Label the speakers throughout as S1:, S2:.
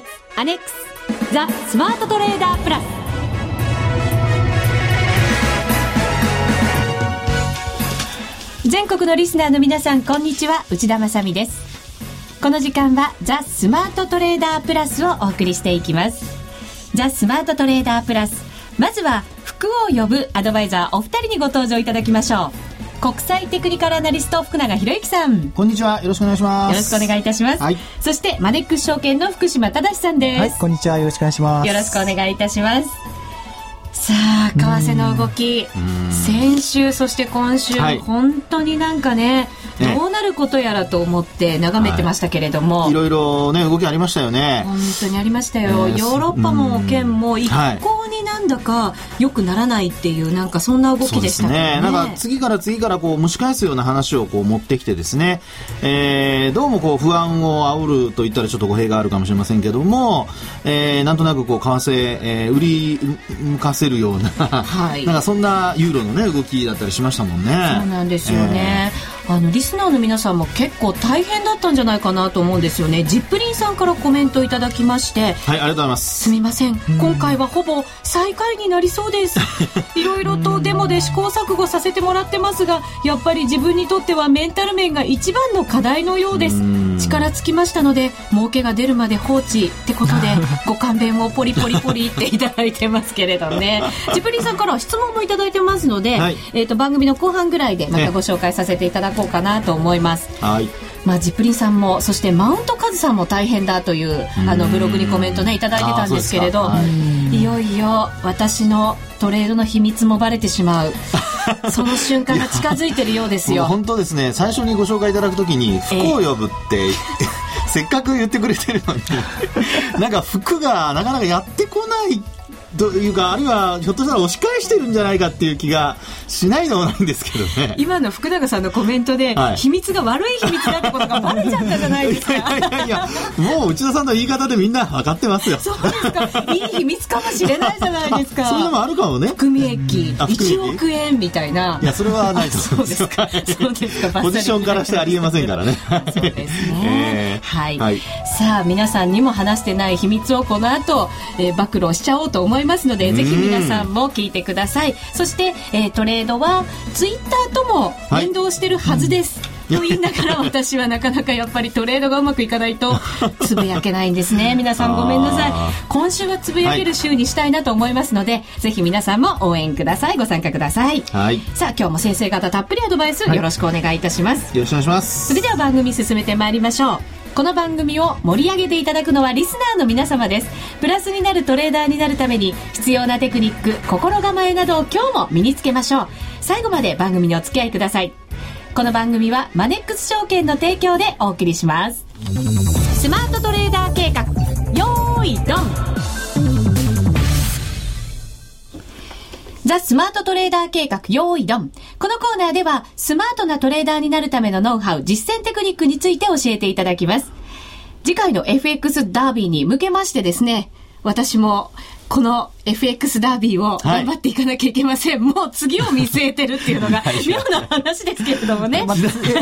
S1: 決アネックスザ・スマートトレーダープラス。全国のリスナーの皆さんこんにちは。内田まさです。この時間はザ・スマートトレーダープラスをお送りしていきます。ザ・スマートトレーダープラス。まずは福を呼ぶアドバイザーお二人にご登場いただきましょう。国際テクニカルアナリスト福永博之さん。
S2: こんにちは。よろしくお願いします。
S1: よろしくお願いいたします、はい、そしてマネックス証券の福島正さんです。はい
S3: こんにちは。よろしくお願いします。
S1: よろしくお願いいたします。さあ為替の動き。先週そして今週、はい、本当になんかねどうなることやらと思って眺めてましたけれども、
S2: はい、いろいろね動きありましたよね。
S1: 本当にありましたよ、えー、ヨーロッパも県も一向になんだか良くならないっていうなんかそんな動きでしたね。
S2: ね。なんか次から次からこう蒸し返すような話をこう持ってきてですね、えー、どうもこう不安を煽ると言ったらちょっと語弊があるかもしれませんけども、えー、なんとなくこう為替、えー、売り向かせるような、はい、なんかそんなユーロのね動きだったりしましたもんね。
S1: そうなんですよね、えーあのリスナーの皆さんも結構大変だったんじゃないかなと思うんですよね。ジップリンさんからコメントいただきましてはい
S2: ありがとうございます。
S1: すみません。今回はほぼ最下位になりそうです。いろいろとデモで試行錯誤させてもらってますがやっぱり自分にとってはメンタル面が一番の課題のようです。力尽きましたので儲けが出るまで放置ってことで ご勘弁をポリポリポリっていただいてますけれどね。ジップリンさんから質問もいただいてますので、はい、えーと、番組の後半ぐらいでまたご紹介させていただこうかなと思います。はい。まあ、ジップリンさんもそしてマウントカズさんも大変だというあのブログにコメントねいただいてたんですけれど、はい、いよいよ私のトレードの秘密もバレてしまう。その瞬間が近づいてるようですよ。
S2: 本当ですね。最初にご紹介いただくときに服を呼ぶって、えー、せっかく言ってくれてるのに。なんか服がなかなかやってこないというかあるいはひょっとしたら押し返してるんじゃないかっていう気がしないでもないんですけどね。
S1: 今の福永さんのコメントで、はい、秘密が悪い秘密だってことがバレちゃったじゃないですかいやいやいや
S2: もう内田さんの言い方でみんな分かってますよ。
S1: そうですか。いい秘密かもしれないじゃないですか。
S2: そういうのもあるかもね。
S1: 含み益1億円みたいな。
S2: いやそれはないと
S1: 思うんですか。そうですか。
S2: ポジションからしてありえませんからね。
S1: そうですね、えー、はい、はい、さあ皆さんにも話してない秘密をこの後、えー、暴露しちゃおうと思いますのでぜひ皆さんも聞いてください。そして、えー、トレードはツイッターとも連動してるはずです、はいと言いながら私はなかなかやっぱりトレードがうまくいかないと つぶやけないんですね。皆さんごめんなさい。今週はつぶやける週にしたいなと思いますので、はい、ぜひ皆さんも応援ください。ご参加ください、はい、さあ今日も先生方たっぷりアドバイスよろしくお願いいたします、
S2: よろしくお願いします。
S1: それでは番組進めてまいりましょうこの番組を盛り上げていただくのはリスナーの皆様です。プラスになるトレーダーになるために必要なテクニック心構えなどを今日も身につけましょう。最後まで番組にお付き合いください。この番組はマネックス証券の提供でお送りします。スマートトレーダー計画。よーいドン。ザ・スマートトレーダー計画、用意ドン。このコーナーでは、スマートなトレーダーになるためのノウハウ、実践テクニックについて教えていただきます。次回の FX ダービーに向けましてですね、私もこの FX ダービーを頑張っていかなきゃいけません。はい、もう次を見据えてるっていうのが 妙な話ですけれどもね。ま
S3: あ、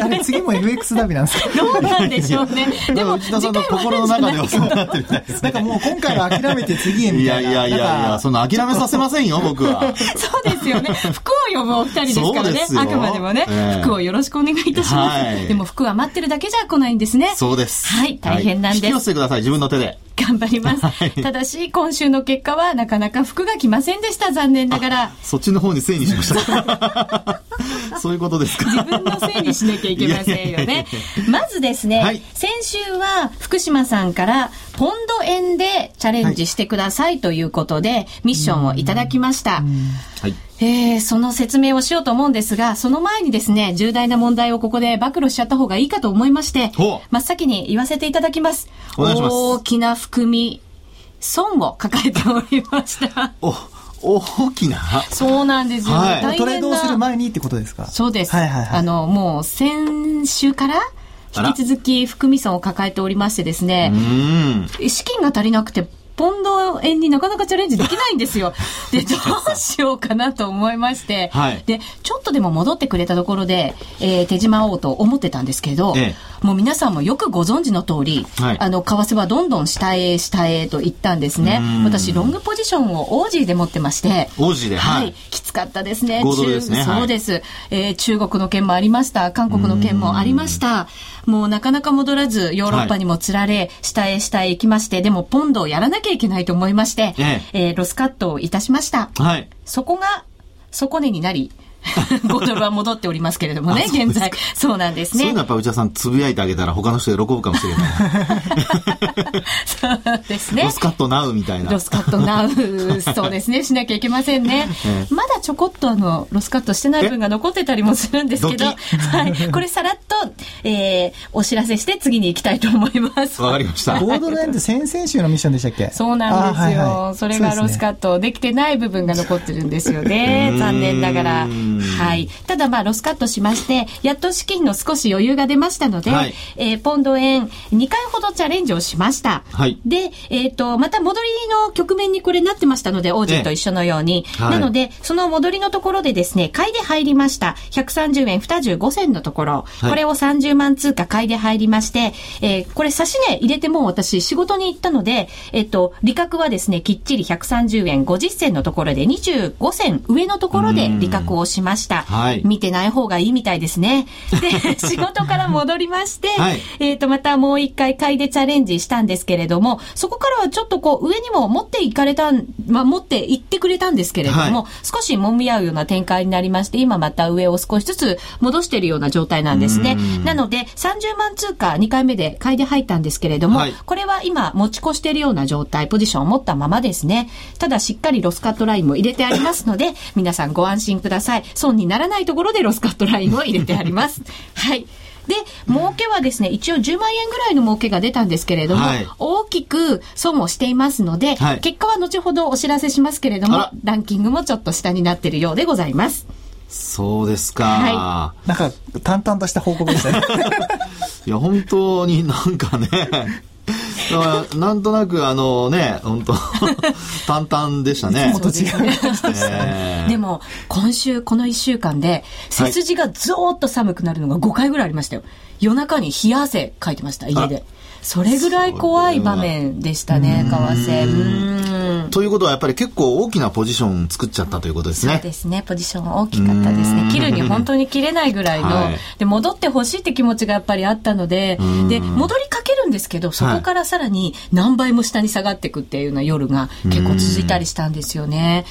S3: あれ次も FX ダービーなんですか？
S1: どうなんでしょうね。
S2: でも、内田さんの心の中ではそうなってるみたいです、ね。
S3: なんかもう今回は諦めて次へみたいな。
S2: いやいやいやいや、その諦めさせませんよ、僕は。
S1: そうですよね。服を呼ぶお二人ですからね。あくまでもね、えー、服をよろしくお願いいたします。はい、でも服は待ってるだけじゃ来ないんですね。
S2: そうです。
S1: はい、大変なんです。はい、引
S2: き寄せてください、自分の手で。
S1: 頑張ります、はい、ただし今週の結果はなかなか服が来ませんでした残念ながら。
S2: そっちの方にせいにしました。そういうことですか。
S1: 自分のせいにしなきゃいけませんよね。まずですね、はい、先週は福島さんからポンド円でチャレンジしてくださいということで、ミッションをいただきました。はい、えー、その説明をしようと思うんですが、その前にですね、重大な問題をここで暴露しちゃった方がいいかと思いまして、真っ先に言わせていただきます。
S2: ます。
S1: 大きな含み、損を抱えておりました。
S2: お大きな。
S1: そうなんですよ、
S3: はい、トレードをする前にってことですか？
S1: そうです。はいはいはい、あの、もう先週から引き続き含み損を抱えておりましてですね、資金が足りなくて、ポンド円になかなかチャレンジできないんですよ。で、どうしようかなと思いまして、はい、で、ちょっとでも戻ってくれたところで、えー、手締まおうと思ってたんですけど、ええ、もう皆さんもよくご存知の通り、
S2: はい
S1: あの、為替はどんどん下へ下へと行ったんですね
S2: う。ん
S1: 私、ロングポジションをオージーで持ってまして、
S2: 王子で、
S1: はい、
S2: はい。
S1: きつかったですね。
S2: ですね
S1: そうです、えー中国の件もありました。韓国の件もありました。もうなかなか戻らず、ヨーロッパにもつられ、下へ下へ行きまして、でもポンドをやらなきゃいけないと思いまして、
S2: え
S1: えーロスカットをいたしました。
S2: はい。
S1: そこが底値になり、5ドルは戻っておりりますけれどもね、現在。そうなんですね
S2: そういうの。やっぱ内田さんつぶやいてあげたら他の人喜ぶかもしれない。
S1: そうですね
S2: ロ。スカットナウみたいな。
S1: ロスカットナウ、そうですね、しなきゃいけませんね。
S2: え
S1: まだちょこっとあの、ロスカットしてない分が残ってたりもするんですけど、
S2: ド
S1: はい。これさらっと、えー、お知らせして次に行きたいと思います。
S2: わかりました。
S3: 5ドル円って先々週のミッションでしたっけ？
S1: そうなんですよ。
S3: あはいはい
S1: それがロスカ
S3: ッ
S1: ットできてない部分が残ってるんですよね
S2: う。ん
S1: 残念ながら。はい。ただまあ、ロスカットしまして、やっと資金の少し余裕が出ましたので、
S2: はい
S1: えーポンド円2回ほどチャレンジをしました。
S2: はい
S1: で、えっ、と、また戻りの局面にこれなってましたので、オージーと一緒のように。
S2: え
S1: なので、その戻りのところでですね、買いで入りました。130円25銭のところ、
S2: はい
S1: これを30万通貨買いで入りまして、えーこれ差し値入れてもう私仕事に行ったので、えっ、と、利確はですね、きっちり130円50銭のところで25銭上のところで利確をしました。
S2: はい
S1: 見てない方がいいみたいですね。で、仕事から戻りまして、
S2: はい
S1: えっ、と、またもう一回買いでチャレンジしたんですけれども、そこからはちょっとこう上にも持っていかれたん、まあ持って行ってくれたんですけれども、
S2: はい
S1: 少し揉み合うような展開になりまして、今また上を少しずつ戻しているような状態なんですね。なので、30万通貨2回目で買いで入ったんですけれども、
S2: はい
S1: これは今持ち越しているような状態、ポジションを持ったままですね。ただしっかりロスカットラインも入れてありますので、皆さんご安心ください。損にならないところでロスカットラインを入れてあります。はい。で、儲けはですね、一応10万円ぐらいの儲けが出たんですけれども、
S2: はい
S1: 大きく損をしていますので、
S2: はい
S1: 結果は後ほどお知らせしますけれどもランキングもちょっと下になっているようでございます。
S2: そうですか。
S1: は
S3: なんか、淡々とした報告でしたね。
S2: いや、本当になんかね、なんとなくあのね、本当 淡々でしたね。
S3: いつもと違う
S2: えー
S1: でも、今週、この1週間で、背筋がずーっと寒くなるのが5回ぐらいありましたよ。夜中に冷や汗かいてました、家で。それぐらい怖い場面でしたね、為替。
S2: ということはやっぱり結構大きなポジション作っちゃったということです
S1: そう
S2: ね。
S1: ですね。ポジション大きかったですね。切るに本当に切れないぐらいの、
S2: はい
S1: で、戻ってほしいって気持ちがやっぱりあったので、で、戻りかけるんですけど、そこからさらに何倍も下に下がっていくっていうような夜が結構続いたりしたんですよね。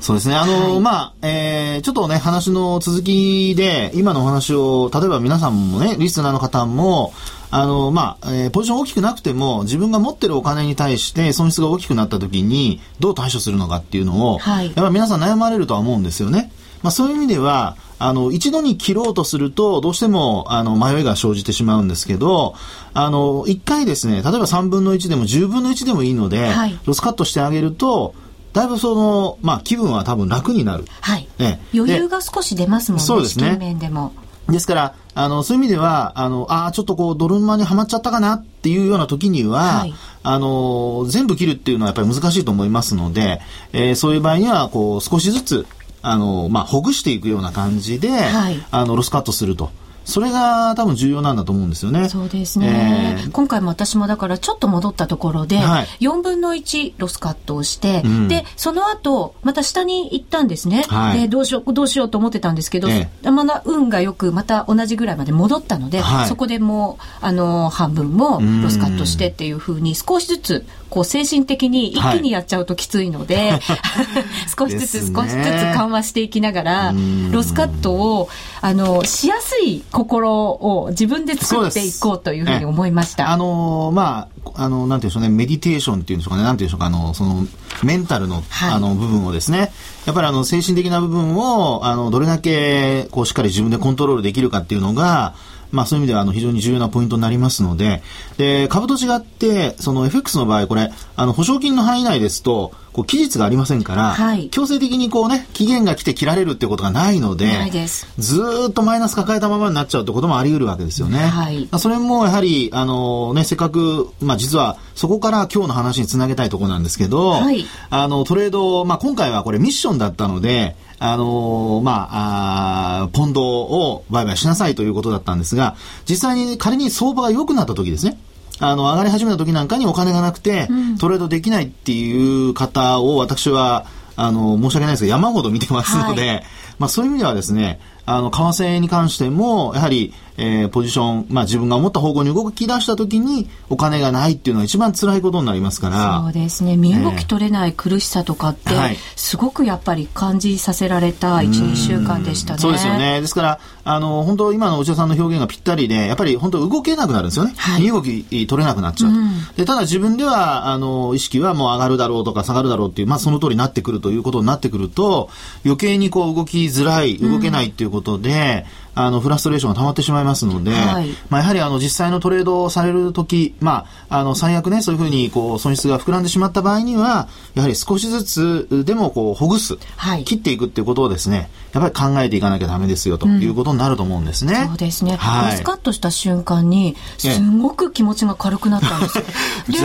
S2: そうですね。あの、
S1: はい
S2: まあ、えー、ちょっとね、話の続きで、今のお話を、例えば皆さんもね、リスナーの方も、あの、まあ、えーポジション大きくなくても、自分が持ってるお金に対して損失が大きくなった時に、どう対処するのかっていうのを、
S1: はい
S2: やっぱり皆さん悩まれるとは思うんですよね。まあ、そういう意味では、あの、一度に切ろうとすると、どうしても、あの、迷いが生じてしまうんですけど、あの、一回ですね、例えば3分の1でも10分の1でもいいので、
S1: はい
S2: ロスカットしてあげると、だいぶその、まあ、気分は多分楽になる。
S1: はい。
S2: ええ
S1: 余裕が少し出ますもんね、
S2: そうですね
S1: 面でも。
S2: ですから、あの、そういう意味では、あの、ああ、ちょっとこう、ドルマにはまっちゃったかなっていうような時には、
S1: はい
S2: あの、全部切るっていうのはやっぱり難しいと思いますので、えーそういう場合には、こう、少しずつ、あの、まあ、ほぐしていくような感じで、
S1: はい
S2: あの、ロスカットすると。それが多分重要なんだと思うんですよね。
S1: そうですね、
S2: えー
S1: 今回も私もだからちょっと戻ったところで、
S2: はい。
S1: 4分の1ロスカットをして、
S2: うん。
S1: で、その後、また下に行ったんですね。
S2: はい。
S1: で、どうしよう、どうしようと思ってたんですけど、
S2: え
S1: まだ運がよく、また同じぐらいまで戻ったので、
S2: はい。
S1: そこでもう、あの、半分もロスカットしてっていうふうに、少しずつ、こう、精神的に一気にやっちゃうときついので、少しずつ少しずつ緩和していきながら
S2: うん、
S1: ロスカットを、あの、しやすい心を自分で作っていこうというふうに思いました。
S2: あのーまあ、あの、なんていうんでしょうね、メディテーションっていうんでしょうかね、なんていうんでしょうか、あの、その、メンタルの、
S1: はい。
S2: あの、部分をですね、やっぱりあの、精神的な部分を、あの、どれだけ、こう、しっかり自分でコントロールできるかっていうのが、まあそういう意味ではあの非常に重要なポイントになりますので、で、株と違って、その FX の場合、これ、あの、保証金の範囲内ですと、こう期日がありませんから、
S1: はい。
S2: 強制的にこうね、期限が来て切られるっていうことがないので、
S1: ないです。
S2: ずーっとマイナス抱えたままになっちゃうってこともあり得るわけですよね。
S1: はい。
S2: それもやはり、あのね、せっかく、まあ実はそこから今日の話につなげたいところなんですけど、
S1: はい。
S2: あの、トレード、まあ今回はこれミッションだったので、あのまああーポンドを売買しなさいということだったんですが、実際に仮に相場が良くなった時ですね、あの、上がり始めた時なんかにお金がなくて、トレードできないっていう方を私は、あの、申し訳ないですが、山ほど見てますので、
S1: は
S2: まあそういう意味ではですね、あの、為替に関しても、やはり、えーポジション、まあ自分が思った方向に動き出した時に、お金がないっていうのが一番辛いことになりますから、
S1: そうですね。身動き取れない苦しさとかって、
S2: はい。
S1: すごくやっぱり感じさせられた12週間でしたね。
S2: そうですよね。ですから、あの、本当今の内田さんの表現がぴったりで、やっぱり本当動けなくなるんですよね。
S1: はい。
S2: 身動き取れなくなっちゃうと、で、ただ自分では、あの、意識はもう上がるだろうとか下がるだろうっていう、まあその通りになってくるということになってくると、余計にこう動きづらい、動けないっていうことで、あの、フラストレーションが溜まってしまいますので、
S1: はい。
S2: まあやはりあの、実際のトレードをされるとき、まあ、あの、最悪ね、そういうふうにこう、損失が膨らんでしまった場合には、やはり少しずつでもこう、ほぐす。
S1: はい。
S2: 切っていくっていうことをですね、やっぱり考えていかなきゃダメですよということになると思うんですね。
S1: そうですね、
S2: はい。
S1: ロスカットした瞬間にすごく気持ちが軽くなったんですよ。で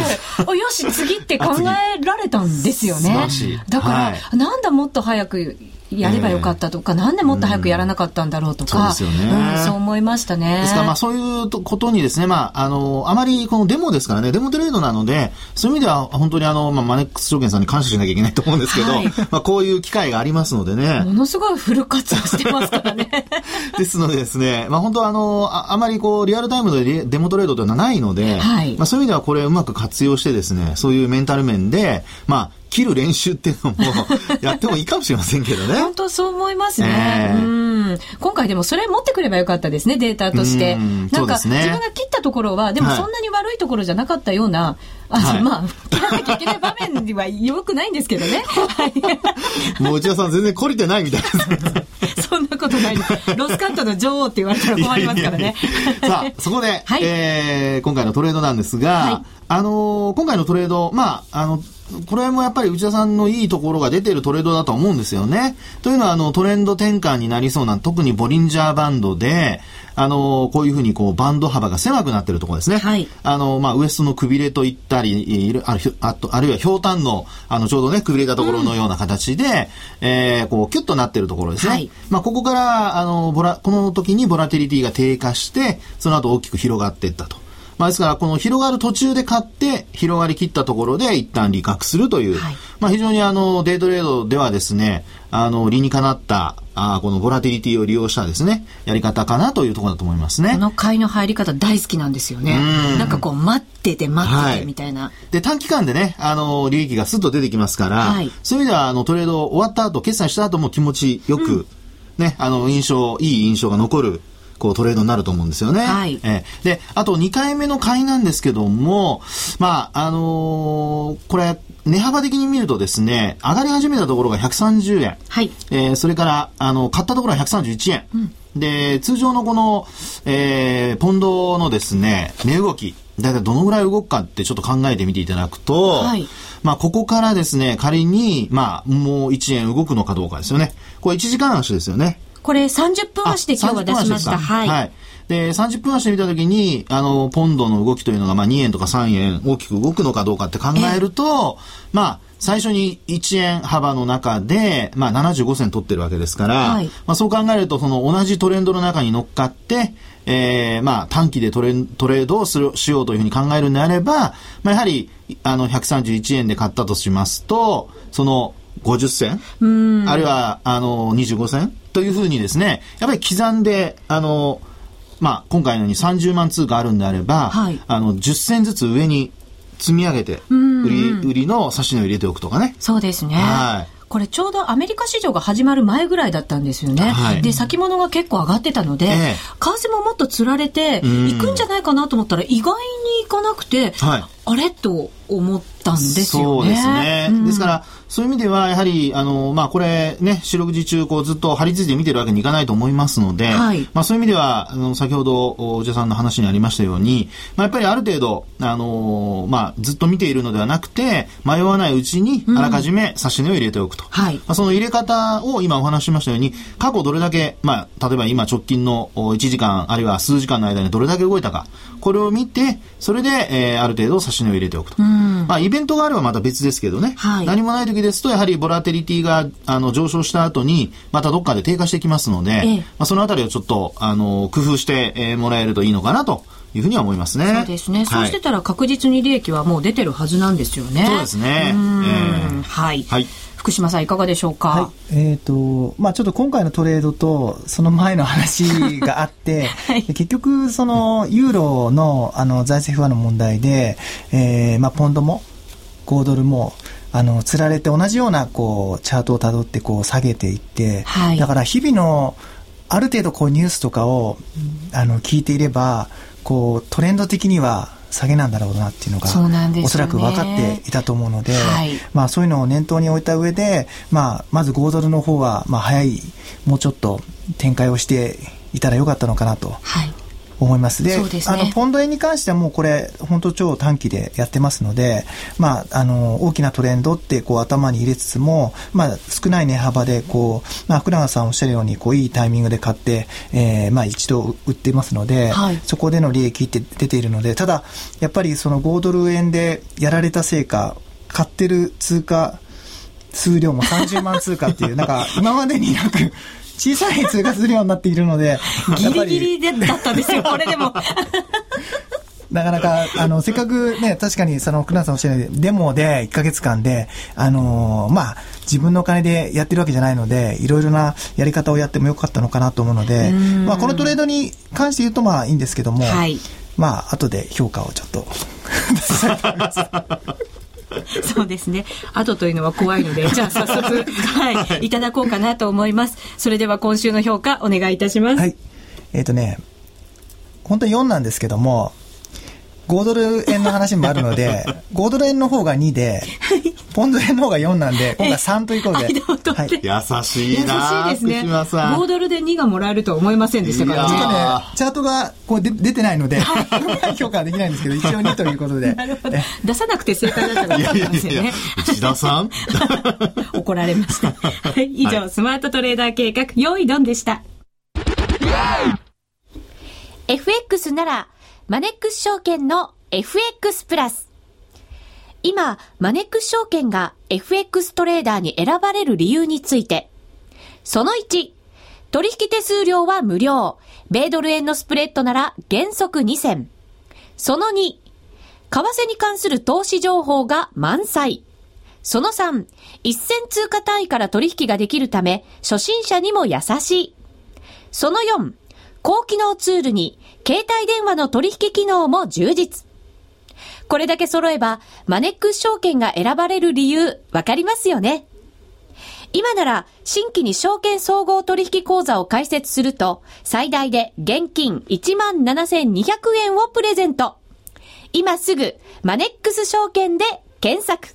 S1: あよし次って考えられたんですよね。だから、
S2: はい。
S1: なんだもっと早くやればよかったとか、なんでもっと早くやらなかったんだろうとか、
S2: そうですよね。
S1: うんそう思いましたね。
S2: ですから、まあ、そういうことにですね、まあ、あの、あまりこのデモですからね、デモトレードなので、そういう意味では、本当にあの、まあ、マネックス証券さんに感謝しなきゃいけないと思うんですけど、
S1: はい。
S2: まあ、こういう機会がありますのでね、
S1: ものすごいフル活用してますからね。
S2: ですのでですね、まあ、本当あの、ああまりこう、リアルタイムのリデモトレードというのはないので、
S1: はい。
S2: まあ、そういう意味ではこれをうまく活用してですね、そういうメンタル面で、まあ、切る練習っていうのもやってもいいかもしれませんけどね。
S1: 本当そう思いますね、
S2: ええ。
S1: うん。今回でもそれ持ってくればよかったですねデータとして。
S2: うん
S1: なんか、
S2: ね。
S1: 自分が切ったところはでも
S2: はい。
S1: そんなに悪いところじゃなかったような、あ
S2: はい。
S1: まあ切らなきゃいけない場面ではよくないんですけどね、はい。
S2: もう内田さん全然懲りてないみたいですね。
S1: そんなことない。ロスカットの女王って言われたら困りますからね。
S2: さあ、そこで、
S1: はい。
S2: えー今回のトレードなんですが、
S1: はい。
S2: あのー今回のトレード、まあ、あの、これもやっぱり内田さんのいいところが出てるトレードだと思うんですよね。というのは、あの、トレンド転換になりそうな、特にボリンジャーバンドで、あのーこういうふうにこう、バンド幅が狭くなってるところですね。
S1: はい
S2: あの、まあ、ウエストのくびれといったり、あるあとあるいはひょうたんの、あの、ちょうどね、くびれたところのような形で、えーこう、キュッとなってるところですね。
S1: はい
S2: まあ、ここから、あの、ボラ、この時にボラティリティが低下して、その後大きく広がっていったと。まあ、ですから、この広がる途中で買って、広がりきったところで一旦利確するという、
S1: はい。
S2: まあ、非常にあの、デイトレードではですね、あの、理にかなった、あーこのボラティリティを利用したですね、やり方かなというところだと思いますね。
S1: こ。の買いの入り方大好きなんですよね。
S2: うん。
S1: なんかこう待ってて待ってて
S2: はい。
S1: みたいな、
S2: で、短期間でね、あの、利益がスッと出てきますから、
S1: はい。
S2: そういう意味では、あの、トレード終わった後、決済した後も気持ちよく、ね、あの、印象、いい印象が残る、こう、トレードになると思うんですよね。
S1: はい
S2: ええで、あと2回目の買いなんですけども、まあ、あのーこれ、値幅的に見るとですね、上がり始めたところが130円。
S1: はい
S2: えーそれから、あの、買ったところは131円。で、通常のこの、えーポンドのですね、値動き、だいたいどのぐらい動くかってちょっと考えてみていただくと、
S1: はい
S2: まあ、ここからですね、仮に、まあ、もう1円動くのかどうかですよね。これ1時間足ですよね。
S1: これ30分足で今日は出しました。
S2: あ30分足ですか。
S1: はい、
S2: はい。で、30分足で見たときに、あの、ポンドの動きというのが、まあ、2円とか3円大きく動くのかどうかって考えると、まあ、最初に1円幅の中で、まあ、75銭取ってるわけですから、
S1: はい。
S2: まあ、そう考えると、その同じトレンドの中に乗っかって、えー、まあ、短期でトレントレードをする、しようというふうに考えるんであれば、まあ、やはり、あの、131円で買ったとしますと、その、50銭？あるいは、あの、25銭？というふうにですね、やっぱり刻んで、あの、まあ、今回のように30万通貨あるんであれば、
S1: はい。
S2: あの、10銭ずつ上に積み上げて、売り、売りの差し値を入れておくとかね。
S1: そうですね。
S2: はい。
S1: これちょうどアメリカ市場が始まる前ぐらいだったんですよね。
S2: はい。
S1: で、先物が結構上がってたので、
S2: ええ。
S1: 為替ももっと釣られて、
S2: ん。
S1: 行くんじゃないかなと思ったら意外に行かなくて、
S2: はい。
S1: あれ？と思ったんですよね。
S2: そうですね。
S1: うん
S2: ですから、そういう意味では、やはり、あの、まあ、これね、四六時中、こう、ずっと張り付いて見てるわけにいかないと思いますので、
S1: はい
S2: まあ、そういう意味では、あの、先ほど、おじゃさんの話にありましたように、まあ、やっぱりある程度、あの、まあ、ずっと見ているのではなくて、迷わないうちに、あらかじめ指し値を入れておくと。
S1: はい
S2: まあ、その入れ方を今お話ししましたように、過去どれだけ、まあ、例えば今直近のお1時間、あるいは数時間の間にどれだけ動いたか、これを見て、それで、えーある程度指し値を入れておくと。まあ、イベントがあればまた別ですけどね。
S1: はい
S2: 何もない時ですと、やはりボラテリティが、あの、上昇した後に、またどっかで低下してきますので、
S1: ええ
S2: まあ、そのあたりをちょっと、あの、工夫して、えーもらえるといいのかなというふうには思いますね。
S1: そうですね。そう
S2: はい
S1: してたら確実に利益はもう出てるはずなんですよね。
S2: そうですね
S1: うん
S2: ええ
S1: はい。
S2: はい
S1: 福島さんいかがでしょうか？
S3: はい。えっ、と、まあちょっと今回のトレードと、その前の話があって、
S1: はい
S3: で結局、その、ユーロの、あの、財政不安の問題で、えーまあポンドも、5ドルも、あの、つられて同じような、こう、チャートをたどって、こう、下げていって、
S1: はい。
S3: だから日々の、ある程度、こう、ニュースとかを、あの、聞いていれば、こう、トレンド的には、下げなんだろうなっていうのが、
S1: そね。
S3: おそらく分かっていたと思うので、
S1: はい。
S3: まあそういうのを念頭に置いた上で、まあまず5ドルの方は、まあ早い、もうちょっと展開をしていたらよかったのかなと
S1: はい。
S3: 思います。で、
S1: ですね
S3: あの、ポンド円に関してはもうこれ、本当超短期でやってますので、まあ、あの、大きなトレンドってこう頭に入れつつも、まあ少ない値幅でこう、まあ福永さんおっしゃるように、こういいタイミングで買って、えー、まあ一度売ってますので、
S1: はい
S3: そこでの利益って出ているので、ただ、やっぱりその5ドル円でやられたせいか、買ってる通貨数量も30万通貨っていう、なんか今までになく小さい通貨数量になっているので、
S1: ギリギリでだったんですよ、これでも。
S3: なかなか、あの、せっかくね、確かにその、クナさんおっしゃるデモで1ヶ月間で、あのーまあ、自分のお金でやってるわけじゃないので、いろいろなやり方をやってもよかったのかなと思うので、まあ、このトレードに関して言うとまあいいんですけども、
S1: はい
S3: まあ、後で評価をちょっと。
S1: そうですね。後というのは怖いので、じゃあ早速、はい、いただこうかなと思います。それでは今週の評価お願いいたします。
S3: はい。えっ、とね、本当に4なんですけども、5ドル円の話もあるので、5ドル円の方が2で、ポンド円の方が4なんで、今回3ということで。はい。
S2: 優しい
S1: 優し
S2: ない
S1: ですね。
S2: 福島さん。
S1: 5ドルで2がもらえるとは思いませんでしたから
S2: いや
S3: ちょっと
S1: ね。
S3: ね、チャートがこうで出てないので、評価はできないんですけど、一応2ということで。
S1: なるほど。出さなくて正解だったら
S2: やいやいや
S1: ですよね。
S2: 内田さん？
S1: 怒られました。はい、以上、スマートトレーダー計画、用意ドンでした。
S4: FX なら、マネックス証券の FX プラス。今、マネックス証券が FX トレーダーに選ばれる理由について。その1、取引手数料は無料。米ドル円のスプレッドなら原則2銭。その2、為替に関する投資情報が満載。その3、一銭通貨単位から取引ができるため、初心者にも優しい。その4、高機能ツールに携帯電話の取引機能も充実。これだけ揃えば、マネックス証券が選ばれる理由、わかりますよね今なら、新規に証券総合取引口座を開設すると、最大で現金17,200円をプレゼント。今すぐ、マネックス証券で検索。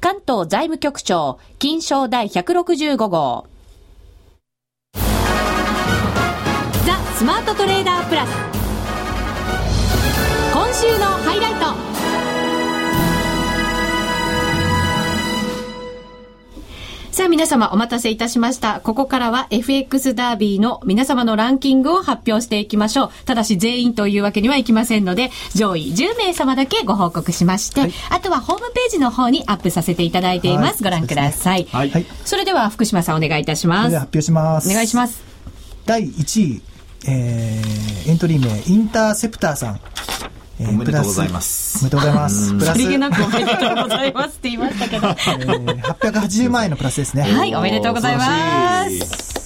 S4: 関東財務局長、金賞第165号。ザ・スマートトレーダープラス。今週のハイライト。
S1: さあ皆様お待たせいたしました。ここからは FX ダービーの皆様のランキングを発表していきましょう。ただし全員というわけにはいきませんので、上位10名様だけご報告しまして、あとはホームページの方にアップさせていただいています。
S3: はい
S1: ご覧ください。
S2: はい
S3: はい。
S1: それでは福島さんお願いいたします。
S3: 発表します。
S1: お願いします。
S3: 第1位、えー、エントリー名、インターセプターさん。え
S2: おめでとうございます
S3: おめでとうございます。プラス、
S1: さりげ
S3: え
S1: なくおめでとうございますって言いましたけど。
S3: ー880万円のプラスですね。
S1: はい、おめでとうございます。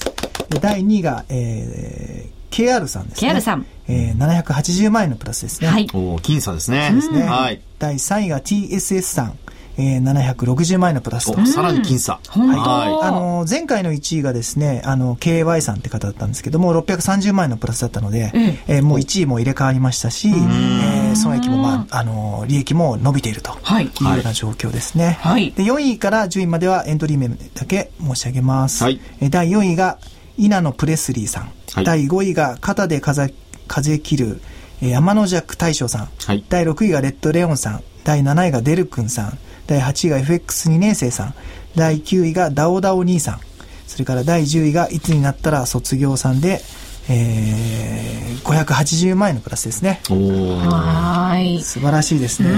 S3: で第2位が、えー、KR さんですね。
S1: KR さん。
S3: えー、780万円のプラスですね。
S1: はい。
S2: おー僅差ですね。
S3: ね
S2: はい。
S3: 第3位が TSS さん。えー、760万円のプラスと。
S2: おさらに僅差。は
S3: あの、前回の1位がですね、あの、KY さんって方だったんですけども、630万円のプラスだったので、
S1: え
S3: えーもう1位も入れ替わりましたし、えー損益も、まあ、あの、利益も伸びていると
S1: はい
S3: いうような状況ですね。
S1: はい
S3: で、4位から10位まではエントリー名だけ申し上げます。
S2: はい
S3: えー第4位が、稲野プレスリーさん。
S2: はい
S3: 第5位が、肩で風、風切る、えー山野ジャック大将さん。
S2: はい
S3: 第6位がレッドレオンさん。第7位がデル君さん。第8位が FX2 年生さん。第9位がダオダオ兄さん。それから第10位がいつになったら卒業さんで、えー、580万円のプラスですね。
S1: はーい。
S3: 素晴らしいですね。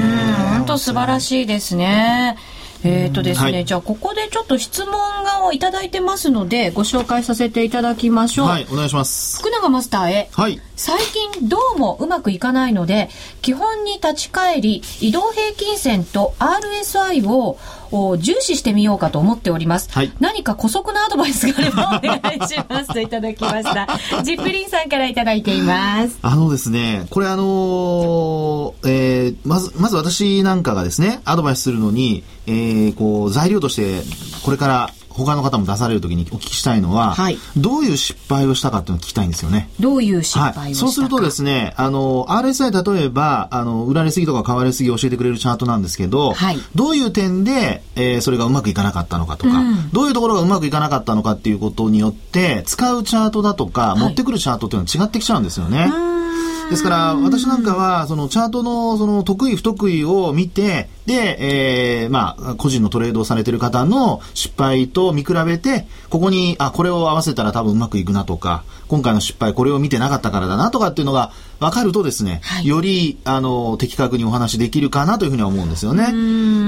S1: 本当素晴らしいですね。えっ、とですね、
S2: はい
S1: じゃあここでちょっと質問がをいただいてますので、ご紹介させていただきましょう。
S2: はい、お願いします。
S1: 福永マスターへ。
S2: はい。
S1: 最近どうもうまくいかないので、基本に立ち返り、移動平均線と RSI をお重視してみようかと思っております。
S2: はい
S1: 何か古速なアドバイスがあればお願いしますといただきました。ジップリンさんからいただいています。
S2: あのですね、これあのーえーまず、まず私なんかがですね、アドバイスするのに、えーこう、材料として、これから他の方も出されるときにお聞きしたいのは、
S1: はい
S2: どういう失敗をしたかっていうのを聞きたいんですよね。
S1: どういう失敗をしたか、
S2: はい。そうするとですね、あの、RSI 例えば、あの、売られすぎとか買われすぎを教えてくれるチャートなんですけど、
S1: はい
S2: どういう点で、えーそれがうまくいかなかったのかとか、
S1: うん
S2: どういうところがうまくいかなかったのかっていうことによって、使うチャートだとか、
S1: い
S2: 持ってくるチャートっていうのは違ってきちゃうんですよね。ですから、私なんかは、そのチャートの、その得意不得意を見て、で、えー、まあ、個人のトレードをされてる方の失敗と見比べて、ここに、あ、これを合わせたら多分うまくいくなとか、今回の失敗、これを見てなかったからだなとかっていうのが分かるとですね、
S1: はい
S2: より、あの、的確にお話できるかなというふうには思うんですよね。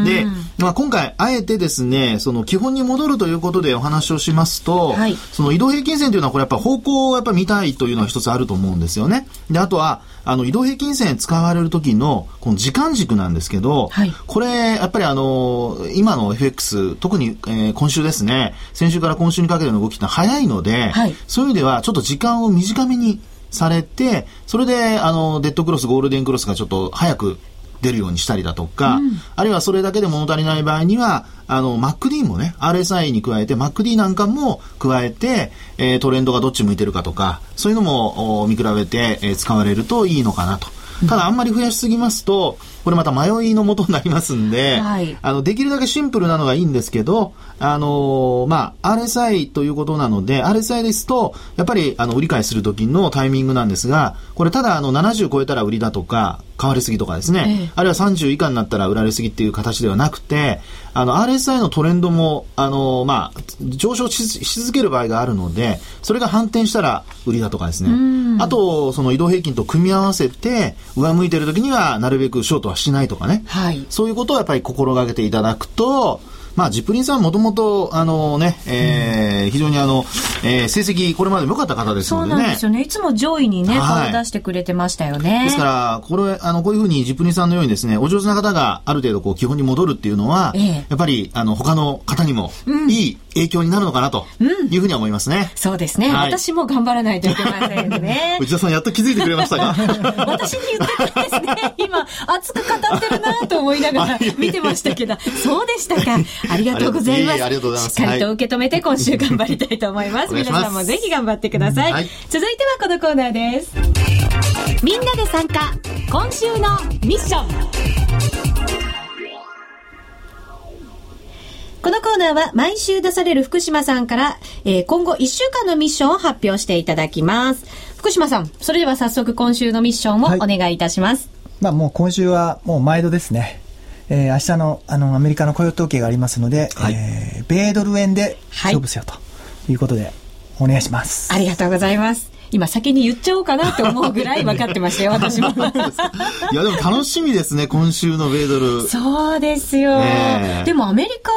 S2: で、まあ、今回、あえてですね、その基本に戻るということでお話をしますと、
S1: はい
S2: その移動平均線というのはこれやっぱ方向をやっぱ見たいというのは一つあると思うんですよね。で、あとは、あの、移動平均線使われる時のこの時間軸なんですけど、
S1: はい。
S2: これ、やっぱりあの、今の FX、特に、えー今週ですね、先週から今週にかけての動きって早いので、
S1: はい。
S2: そういう意味ではちょっと時間を短めにされて、それで、あの、デッドクロス、ゴールデンクロスがちょっと早く出るようにしたりだとか、あるいはそれだけで物足りない場合には、あの、MacD もね、RSI に加えて、MacD なんかも加えて、えートレンドがどっち向いてるかとか、そういうのもお見比べて、えー使われるといいのかなと。ただあんまり増やしすぎますと、これまた迷いのもとになりますんで、
S1: はい。
S2: あの、できるだけシンプルなのがいいんですけど、あのーまあ、RSI ということなので、RSI ですと、やっぱり、あの、売り買いするときのタイミングなんですが、これただ、あの、70超えたら売りだとか、買われすぎとかですね、
S1: ええ。
S2: あるいは30以下になったら売られすぎっていう形ではなくて、あの、RSI のトレンドも、あのーまあ、上昇しし続ける場合があるので、それが反転したら売りだとかですね。あと、その移動平均と組み合わせて、上向いてるときには、なるべくショートはしないとかね。
S1: はい。
S2: そういうことをやっぱり心がけていただくと、まあ、ジップリンさんはもともと、あのね、えー非常にあの、えー成績、これまでも良かった方です
S1: そう
S2: のでね。
S1: なんですよね。いつも上位にね、
S2: はい
S1: 顔出してくれてましたよね。
S2: ですから、これ、あの、こういうふうにジップリンさんのようにですね、お上手な方がある程度こう基本に戻るっていうのは、
S1: ええ
S2: やっぱり、あの、他の方にも、いい影響になるのかなというふうには思いますね。
S1: そうですね、
S2: はい
S1: 私も頑張らないといけませんね。
S2: 内田さんやっと気づいてくれましたが。
S1: 私に言ってたんですね。今、熱く語ってるなと思いながら 見てましたけど、そうでしたか。ありがとうございます。
S2: ありがとうございます
S1: しっかりと受け止めて今週頑張りたいと思います皆さんもぜひ頑張ってください。
S2: はい
S1: 続いてはこのコーナーです。みんなで参加、今週のミッション。このコーナーは毎週出される福島さんから、えー今後1週間のミッションを発表していただきます。福島さん、それでは早速今週のミッションをお願いいたします。
S3: まあもう今週はもう毎度ですね。えー明日のあのアメリカの雇用統計がありますので、
S2: はい
S3: えー米ドル円で勝負しようということでお願いします。
S1: ありがとうございます。今先に言っちゃおうかなって思うぐらい 分かってましたよ、私も。
S2: いや、でも楽しみですね、今週の米ドル。
S1: そうですよ、
S2: ええ。
S1: でもアメリカ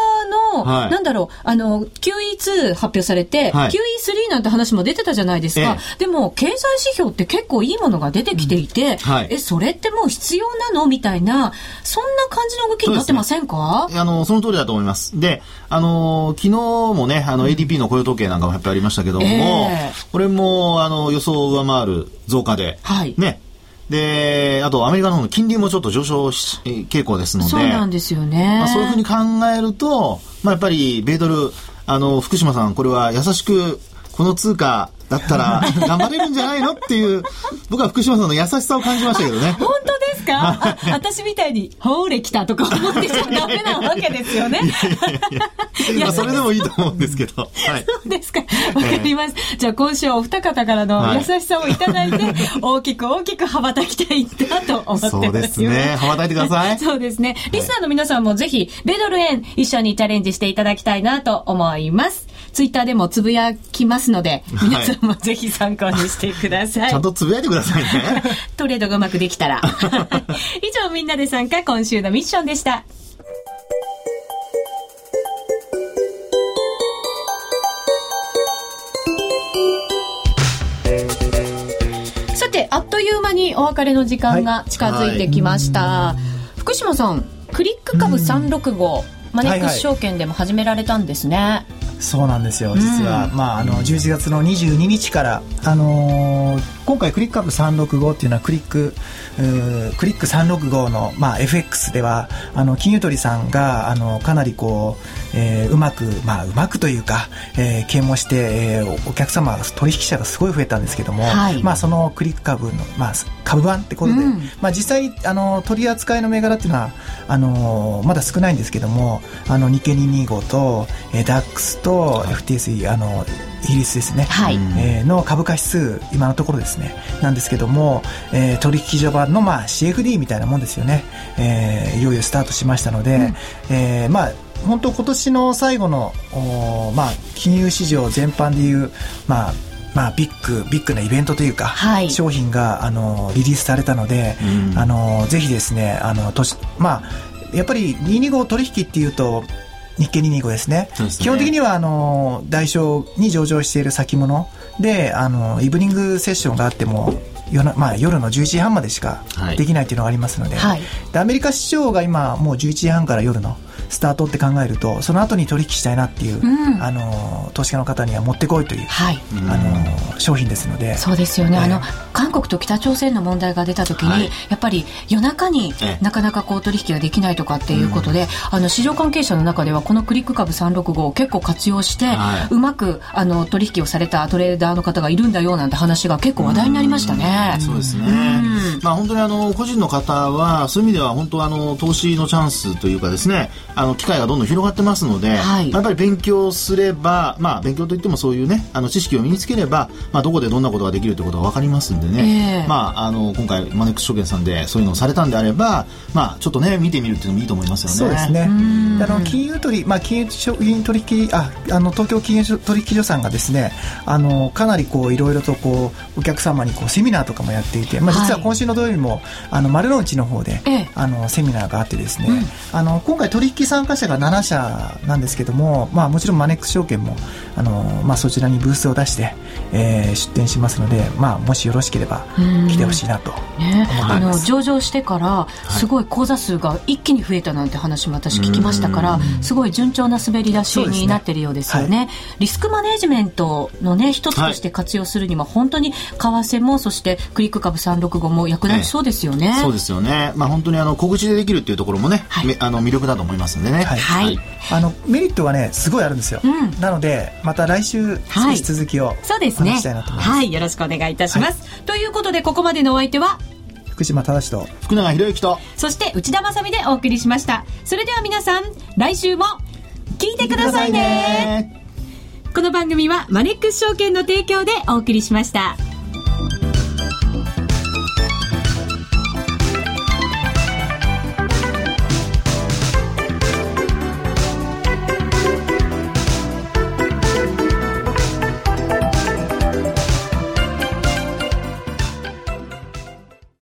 S1: の、
S2: はい。
S1: なんだろう、あの、QE2 発表されて、
S2: はい。
S1: QE3 なんて話も出てたじゃないですか。
S2: え
S1: でも、経済指標って結構いいものが出てきていて、
S2: はい。
S1: え、それってもう必要なのみたいな、そんな感じの動きになってませんか？
S2: あの、その通りだと思います。で、あの、昨日もね、あの、ADP の雇用統計なんかも発表ありましたけども、
S1: ええ。
S2: これも、あの、予想を上回る増加で、
S1: はい
S2: ね。で、あと、アメリカの方の金利もちょっと上昇し傾向ですので、
S1: そうなんですよね。
S2: まあ、そういうふうに考えると、まあ、やっぱり、米ドル、あの、福島さん、これは優しく、この通貨だったら頑張れるんじゃないの？っていう、僕は福島さんの優しさを感じましたけどね。
S1: 本当ですか？あ私みたいに、ほーれ来たとか思ってちゃダメなわけですよね。い
S2: まあ、それでもいいと思うんですけど。はい。
S1: そうですか。わかります。じゃあ今週はお二方からの
S2: はい
S1: 優しさをいただいて、大きく大きく羽ばたきたいなと思ってます。
S2: そうですね。羽ばたいてください。
S1: そうですね。リスナーの皆さんもぜひ、米ドル円一緒にチャレンジしていただきたいなと思います。ツイッターでもつぶやきますので、皆さんもぜひ参考にしてください。
S2: ちゃんとつぶやいてくださいね。
S1: トレードがうまくできたら。以上、みんなで参加、今週のミッションでした。さて、あっという間にお別れの時間が近づいてきました。福島さん、クリック株365、マネックス証券でも始められたんですね。
S3: そうなんですよ実は、まあ、あの11月の22日から、あのー今回クリックアップ365っていうのはクリッククリック365の、まあ、FX ではあの金融取りさんがあのかなりこう、えーうまく、まあ、うまくというか、えー啓蒙して、えーお客様取引者がすごい増えたんですけども、
S1: はい。
S3: まあ、そのクリック株の、まあ、株版ってことで、
S1: うん。
S3: まあ、実際あの取り扱いの銘柄っていうのはあのまだ少ないんですけどもあの日経225と、えー、DAX と FTSE、あのイギリスですね、
S1: はい。
S3: えーの株価指数今のところですね。なんですけども、えー取引所版の、まあ、CFD みたいなもんですよね、えーいよいよスタートしましたので、えーまあ本当今年の最後の、まあ、金融市場全般でいう、まあまあ、ビッグビッグなイベントというか、
S1: はい。
S3: 商品があのリリースされたので、
S2: うん。
S3: あのぜひですねあの年まあやっぱり225取引っていうと日経225ですね。
S2: すね。
S3: 基本的にはあの代償に上場している先物。であのイブニングセッションがあっても夜な、まあ、夜の11時半までしか
S2: はい。
S3: できないっていうのがありますので,、
S1: はい。
S3: でアメリカ市場が今もう11時半から夜のスタートって考えるとその後に取引したいなっていう、
S1: うん。
S3: あの投資家の方には持ってこいという、
S1: はい。
S3: あの商品ですので。
S1: そうですよね、
S3: ええ。
S1: あの韓国と北朝鮮の問題が出た時に、
S2: はい。
S1: やっぱり夜中に
S2: ええ。
S1: なかなかこう取引ができないとかっていうことで、あの市場関係者の中ではこのクリック株365を結構活用して、
S2: はい。う
S1: まくあの取引をされたトレーダーの方がいるんだよなんて話が結構話題になりましたね。
S2: そうですね。
S1: ん。
S2: まあ本当にあの、個人の方は、そういう意味では本当あの、投資のチャンスというかですね、あの、機会がどんどん広がってますので、
S1: はい。
S2: やっぱり勉強すれば、まあ勉強といってもそういうね、あの、知識を身につければ、まあどこでどんなことができるということがわかりますんでね、
S1: ええ。
S2: まああの、今回、マネックス証券さんでそういうのをされたんであれば、まあちょっとね、見てみるっていうのもいいと思いますよね。
S3: そうですね。あの金融取り、まあ金融商品取引ああの東京金融取引所さんがですね、あのかなりこういろいろとこうお客様にこうセミナーとかもやっていて、まあ実は
S1: はい。
S3: 今週の土曜日も、あの丸の内の方で、
S1: ええ。
S3: あのセミナーがあってですね、あの今回取引参加者が7社なんですけども、まあもちろんマネックス証券もあのまあそちらにブースを出して、えー出展しますので、まあもしよろしければ来てほしいなと。
S1: ね、あの上場してからすごい口座数が一気に増えたなんて話も私聞きましたからすごい順調な滑り出しになってるようですよね。リスクマネジメントのね一つとして活用するには本当に為替もそしてクリック株365も役立ちそうですよね、
S2: そうですよね。まあ本当にあの、小口でできるっていうところもね、
S1: はい。
S2: めあの、魅力だと思いますんでね。
S3: はい。
S1: はい。
S3: あのメリットはねすごいあるんですよ、
S1: うん。
S3: なのでまた来週
S1: はい。
S3: 少し続きを
S1: そうですね。
S3: 話したいなと思います、
S1: はい。よろしくお願いいたします、ということでここまでのお相手は？
S3: 福島正と
S2: 福永博之と、
S1: そして内田まさみでお送りしました。それでは皆さん来週も聞いてくださいね。この番組はマネックス証券の提供でお送りしました。